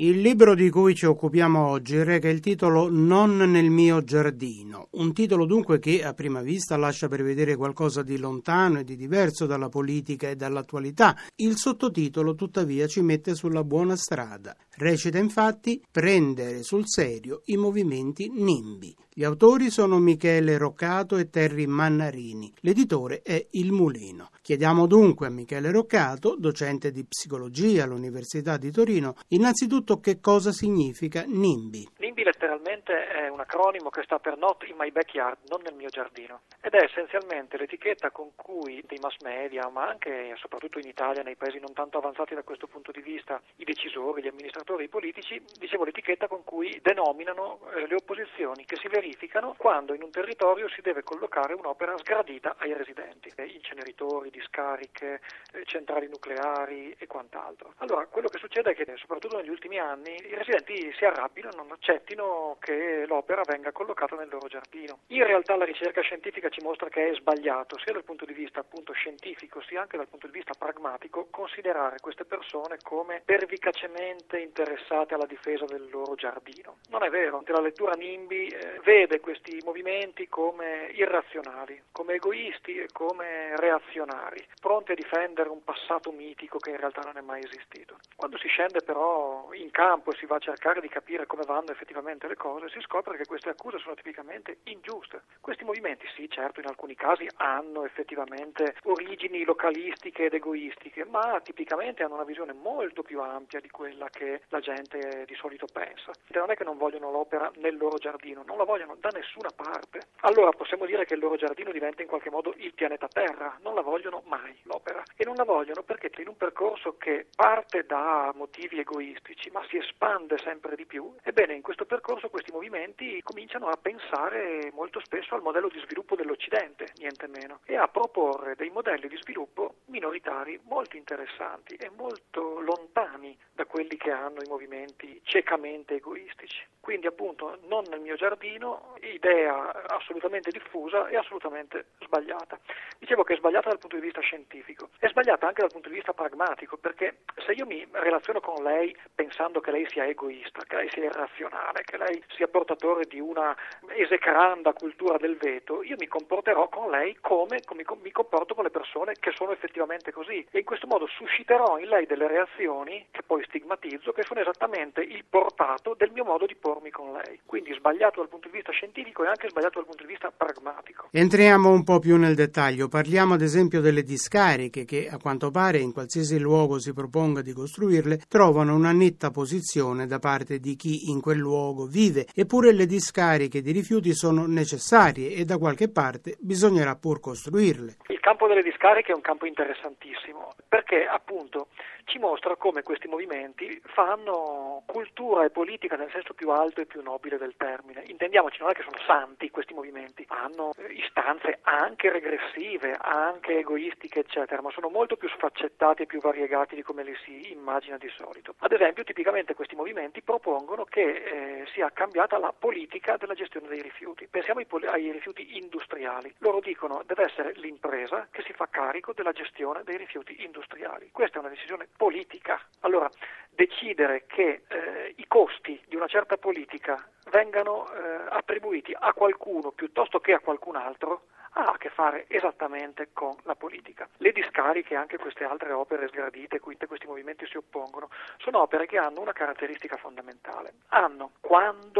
Il libro di cui ci occupiamo oggi reca il titolo Non nel mio giardino, un titolo dunque che a prima vista lascia prevedere qualcosa di lontano e di diverso dalla politica e dall'attualità. Il sottotitolo tuttavia ci mette sulla buona strada. Recita infatti Prendere sul serio i movimenti NIMBY. Gli autori sono Michele Roccato e Terry Mannarini. L'editore è Il Mulino. Chiediamo dunque a Michele Roccato, docente di psicologia all'Università di Torino, innanzitutto che cosa significa NIMBY. NIMBY letteralmente è un acronimo che sta per Not in my backyard, non nel mio giardino, ed è essenzialmente l'etichetta con cui dei mass media, ma anche e soprattutto in Italia, nei paesi non tanto avanzati da questo punto di vista, i decisori, gli amministratori, i politici, dicevo l'etichetta con cui denominano eh, le opposizioni che si verificano verificano quando in un territorio si deve collocare un'opera sgradita ai residenti, eh, inceneritori, discariche, eh, centrali nucleari e quant'altro. Allora, quello che succede è che soprattutto negli ultimi anni i residenti si arrabbino e non accettino che l'opera venga collocata nel loro giardino. In realtà la ricerca scientifica ci mostra che è sbagliato, sia dal punto di vista appunto scientifico, sia anche dal punto di vista pragmatico, considerare queste persone come pervicacemente interessate alla difesa del loro giardino. Non è vero, la lettura NIMBY eh, vede questi movimenti come irrazionali, come egoisti e come reazionari, pronti a difendere un passato mitico che in realtà non è mai esistito. Quando si scende però in campo e si va a cercare di capire come vanno effettivamente le cose, si scopre che queste accuse sono tipicamente ingiuste. Questi movimenti, sì, certo, in alcuni casi hanno effettivamente origini localistiche ed egoistiche, ma tipicamente hanno una visione molto più ampia di quella che la gente di solito pensa. Non è che non vogliono l'opera nel loro giardino, non la vogliono da nessuna parte. Allora possiamo dire che il loro giardino diventa in qualche modo il pianeta Terra, non la vogliono mai l'opera e non la vogliono perché in un percorso che parte da motivi egoistici ma si espande sempre di più, ebbene in questo percorso questi movimenti cominciano a pensare molto spesso al modello di sviluppo dell'Occidente, niente meno, e a proporre dei modelli di sviluppo minoritari molto interessanti e molto lontani da quelli che hanno i movimenti ciecamente egoistici. Quindi appunto non nel mio giardino, idea assolutamente diffusa e assolutamente sbagliata. Dicevo che è sbagliata dal punto di vista scientifico, è sbagliata anche dal punto di vista pragmatico, perché se io mi relaziono con lei pensando che lei sia egoista, che lei sia irrazionale, che lei sia portatore di una esecranda cultura del veto, io mi comporterò con lei come, come mi comporto con le persone che sono effettivamente così e in questo modo susciterò in lei delle reazioni che poi stigmatizzo, che sono esattamente il portato del mio modo di porre conformi con lei. Quindi sbagliato dal punto di vista scientifico e anche sbagliato dal punto di vista pragmatico. Entriamo un po' più nel dettaglio. Parliamo ad esempio delle discariche che a quanto pare in qualsiasi luogo si proponga di costruirle trovano una netta posizione da parte di chi in quel luogo vive. Eppure le discariche di rifiuti sono necessarie e da qualche parte bisognerà pur costruirle. Il campo delle discariche è un campo interessantissimo perché appunto ci mostra come questi movimenti fanno cultura e politica nel senso più alto e più nobile del termine. Intendiamoci, non è che sono santi questi movimenti, hanno istanze anche regressive, anche egoistiche, eccetera, ma sono molto più sfaccettati e più variegati di come li si immagina di solito. Ad esempio, tipicamente questi movimenti propongono che eh, sia cambiata la politica della gestione dei rifiuti. Pensiamo ai, poli- ai rifiuti industriali. Loro dicono deve essere l'impresa che si fa carico della gestione dei rifiuti industriali. Questa è una decisione politica. Allora, decidere che eh, i costi di una certa politica vengano eh, attribuiti a qualcuno piuttosto che a qualcun altro ha a che fare esattamente con la politica. Le discariche e anche queste altre opere sgradite cui questi movimenti si oppongono sono opere che hanno una caratteristica fondamentale. Hanno, quando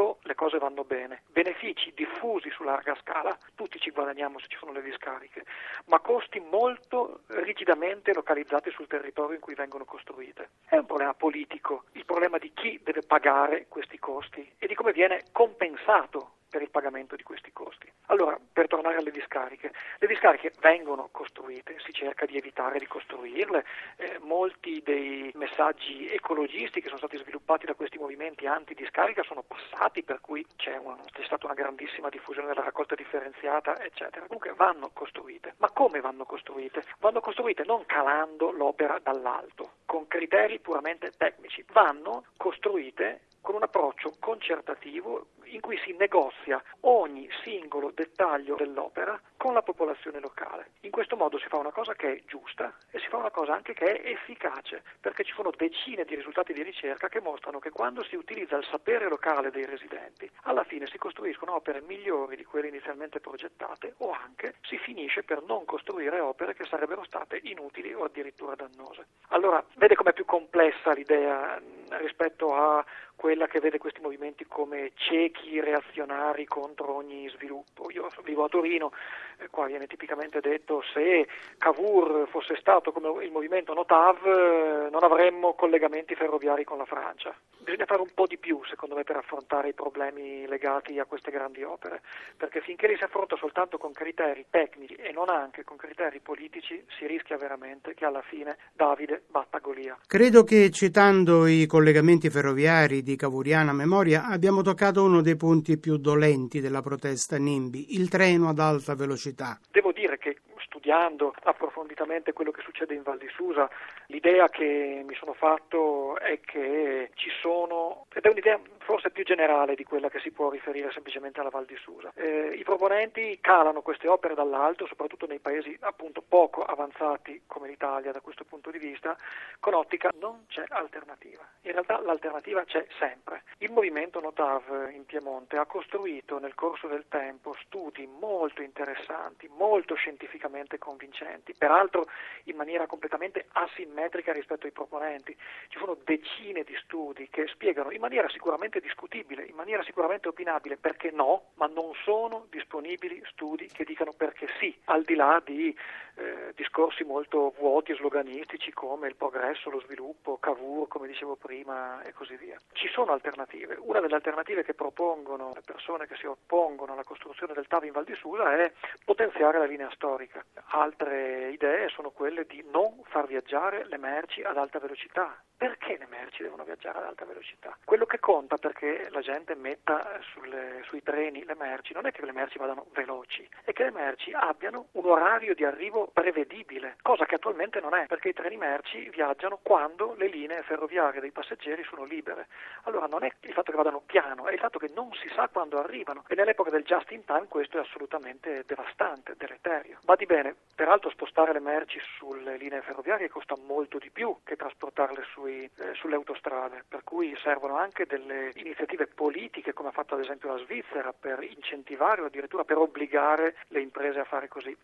cose vanno bene, benefici diffusi su larga scala, tutti ci guadagniamo se ci sono le discariche, ma costi molto rigidamente localizzati sul territorio in cui vengono costruite. È un problema politico, il problema di chi deve pagare questi costi e di come viene compensato per il pagamento di questi costi. Allora, discariche, le discariche vengono costruite, si cerca di evitare di costruirle, eh, molti dei messaggi ecologisti che sono stati sviluppati da questi movimenti anti-discarica sono passati, per cui c'è, una, c'è stata una grandissima diffusione della raccolta differenziata, eccetera. Comunque vanno costruite. Ma come vanno costruite? Vanno costruite non calando l'opera dall'alto, con criteri puramente tecnici, vanno costruite con un approccio concertativo in cui si negozia ogni singolo dettaglio dell'opera con la popolazione locale. In questo modo si fa una cosa che è giusta e si fa una cosa anche che è efficace, perché ci sono decine di risultati di ricerca che mostrano che quando si utilizza il sapere locale dei residenti, alla fine si costruiscono opere migliori di quelle inizialmente progettate o anche si finisce per non costruire opere che sarebbero state inutili o addirittura dannose. Allora, vede com'è più complessa l'idea rispetto a quella che vede questi movimenti come ciechi reazionari contro ogni sviluppo. Io vivo a Torino, eh, qua viene tipicamente detto se Cavour fosse stato come il movimento Notav eh, non avremmo collegamenti ferroviari con la Francia. Bisogna fare un po' di più, secondo me, per affrontare i problemi legati a queste grandi opere, perché finché li si affronta soltanto con criteri tecnici e non anche con criteri politici, si rischia veramente che alla fine Davide batta Golia. Credo che citando i collegamenti ferroviari di cavuriana memoria abbiamo toccato uno dei punti più dolenti della protesta NIMBY, il treno ad alta velocità. Devo dire che studiando approfonditamente quello che succede in Val di Susa, l'idea che mi sono fatto è che ci sono, ed è un'idea forse più generale di quella che si può riferire semplicemente alla Val di Susa. Eh, I proponenti calano queste opere dall'alto, soprattutto nei paesi appunto poco avanzati come l'Italia da questo punto di vista, con ottica non c'è alternativa. In realtà l'alternativa c'è sempre. Il movimento Notav in Piemonte ha costruito nel corso del tempo studi molto interessanti, molto scientificamente convincenti, peraltro in maniera completamente asimmetrica rispetto ai proponenti. Ci sono decine di studi che spiegano in maniera sicuramente sicuramente discutibile, in maniera sicuramente opinabile perché no, ma non sono disponibili studi che dicano perché sì, al di là di eh, discorsi molto vuoti e sloganistici come il progresso, lo sviluppo, Cavour, come dicevo prima, e così via. Ci sono alternative. Una delle alternative che propongono le persone che si oppongono alla costruzione del TAV in Val di Susa è potenziare la linea storica. Altre idee sono quelle di non far viaggiare le merci ad alta velocità. Perché le merci devono viaggiare ad alta velocità? Quello che conta perché la gente metta sulle, sui treni le merci non è che le merci vadano veloci, è che le merci abbiano un orario di arrivo prevedibile, cosa che attualmente non è, perché i treni merci viaggiano quando le linee ferroviarie dei passeggeri sono libere. Allora non è il fatto che vadano piano, è il fatto che non si sa quando arrivano e nell'epoca del just in time questo è assolutamente devastante, deleterio. Va di bene, peraltro spostare le merci sulle linee ferroviarie costa molto di più che trasportarle sui, eh, sulle autostrade, per cui servono anche delle iniziative politiche come ha fatto ad esempio la Svizzera per incentivare o addirittura per obbligare le imprese a fare così.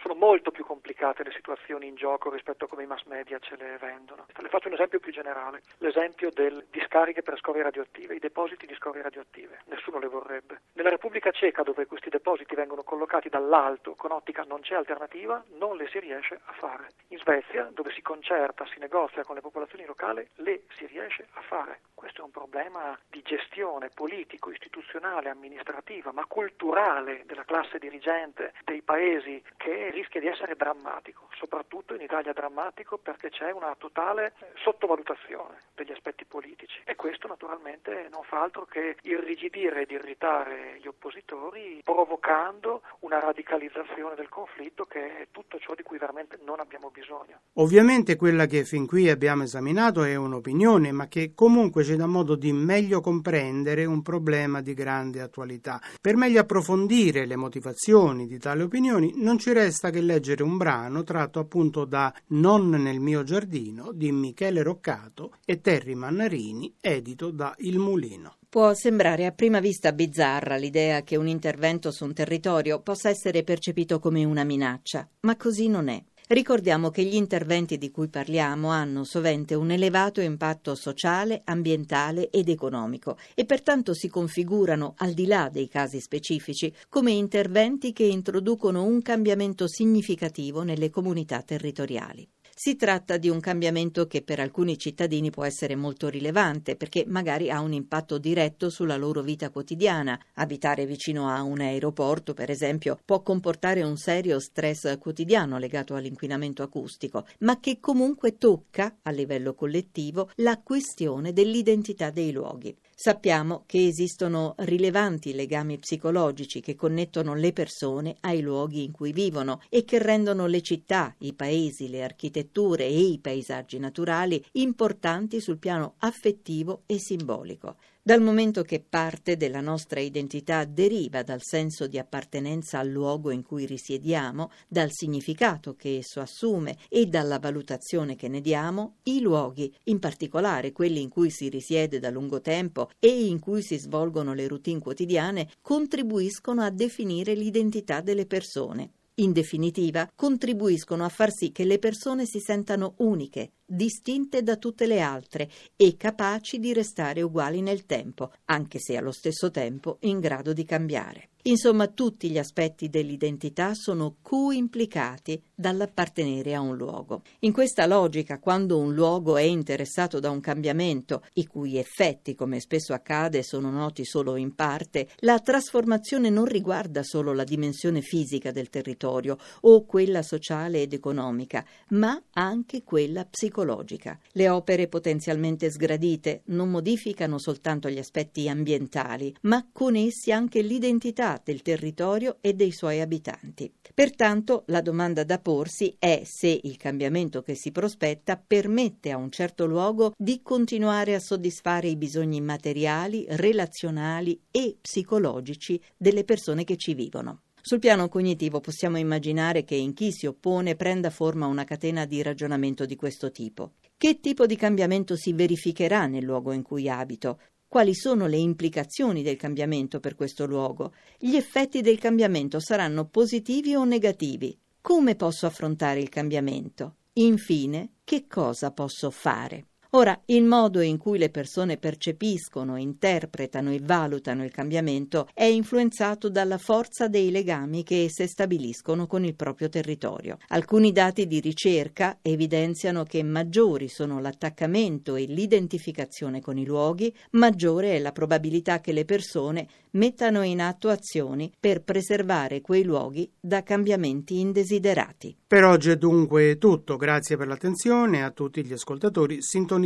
Sono molto più complicate le situazioni in gioco rispetto a come i mass media ce le vendono. Le faccio un esempio più generale, l'esempio delle discariche per scorie radioattive, i depositi di scorie radioattive. Nessuno le vorrebbe. Nella Repubblica Ceca, dove questi depositi vengono collocati dall'alto con ottica non c'è alternativa, non le si riesce a fare. In Svezia, dove si concerta, si negozia con le popolazioni locali, le si riesce a fare. Questo è un problema di gestione politico, istituzionale, amministrativa, ma culturale della classe dirigente dei paesi che rischia di essere drammatico, soprattutto in Italia drammatico perché c'è una totale sottovalutazione degli aspetti politici e questo naturalmente non fa altro che irrigidire ed irritare gli oppositori provocando una radicalizzazione del conflitto che è tutto ciò di cui veramente non abbiamo bisogno. Ovviamente quella che fin qui abbiamo esaminato è un'opinione ma che comunque ci dà modo di meglio comprendere un problema di grande attualità. Per meglio approfondire le motivazioni di tali opinioni non ci resta che leggere un brano tratto appunto da Non nel mio giardino di Michele Roccato e Terry Mannarini, edito da Il Mulino. Può sembrare a prima vista bizzarra l'idea che un intervento su un territorio possa essere percepito come una minaccia, ma così non è. Ricordiamo che gli interventi di cui parliamo hanno sovente un elevato impatto sociale, ambientale ed economico e pertanto si configurano, al di là dei casi specifici, come interventi che introducono un cambiamento significativo nelle comunità territoriali. Si tratta di un cambiamento che per alcuni cittadini può essere molto rilevante perché magari ha un impatto diretto sulla loro vita quotidiana. Abitare vicino a un aeroporto, per esempio, può comportare un serio stress quotidiano legato all'inquinamento acustico, ma che comunque tocca, a livello collettivo, la questione dell'identità dei luoghi. Sappiamo che esistono rilevanti legami psicologici che connettono le persone ai luoghi in cui vivono e che rendono le città, i paesi, le architetture e i paesaggi naturali importanti sul piano affettivo e simbolico. Dal momento che parte della nostra identità deriva dal senso di appartenenza al luogo in cui risiediamo, dal significato che esso assume e dalla valutazione che ne diamo, i luoghi, in particolare quelli in cui si risiede da lungo tempo e in cui si svolgono le routine quotidiane, contribuiscono a definire l'identità delle persone. In definitiva, contribuiscono a far sì che le persone si sentano uniche, distinte da tutte le altre e capaci di restare uguali nel tempo, anche se allo stesso tempo in grado di cambiare. Insomma, tutti gli aspetti dell'identità sono co-implicati dall'appartenere a un luogo. In questa logica, quando un luogo è interessato da un cambiamento, i cui effetti, come spesso accade, sono noti solo in parte, la trasformazione non riguarda solo la dimensione fisica del territorio o quella sociale ed economica, ma anche quella psicologica. Le opere potenzialmente sgradite non modificano soltanto gli aspetti ambientali, ma con essi anche l'identità del territorio e dei suoi abitanti. Pertanto la domanda da porsi è se il cambiamento che si prospetta permette a un certo luogo di continuare a soddisfare i bisogni materiali, relazionali e psicologici delle persone che ci vivono. Sul piano cognitivo possiamo immaginare che in chi si oppone prenda forma una catena di ragionamento di questo tipo. Che tipo di cambiamento si verificherà nel luogo in cui abito? quali sono le implicazioni del cambiamento per questo luogo. Gli effetti del cambiamento saranno positivi o negativi. Come posso affrontare il cambiamento? Infine, che cosa posso fare? Ora, il modo in cui le persone percepiscono, interpretano e valutano il cambiamento è influenzato dalla forza dei legami che esse stabiliscono con il proprio territorio. Alcuni dati di ricerca evidenziano che maggiori sono l'attaccamento e l'identificazione con i luoghi, maggiore è la probabilità che le persone mettano in atto azioni per preservare quei luoghi da cambiamenti indesiderati. Per oggi è dunque tutto, grazie per l'attenzione a tutti gli ascoltatori sintonizzati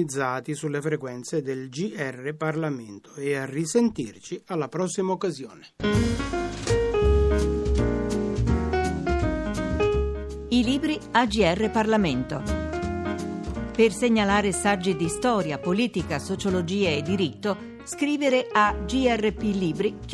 sulle frequenze del GR Parlamento e a risentirci alla prossima occasione. I libri AGR Parlamento. Per segnalare saggi di storia, politica, sociologia e diritto, scrivere a grplibri.it.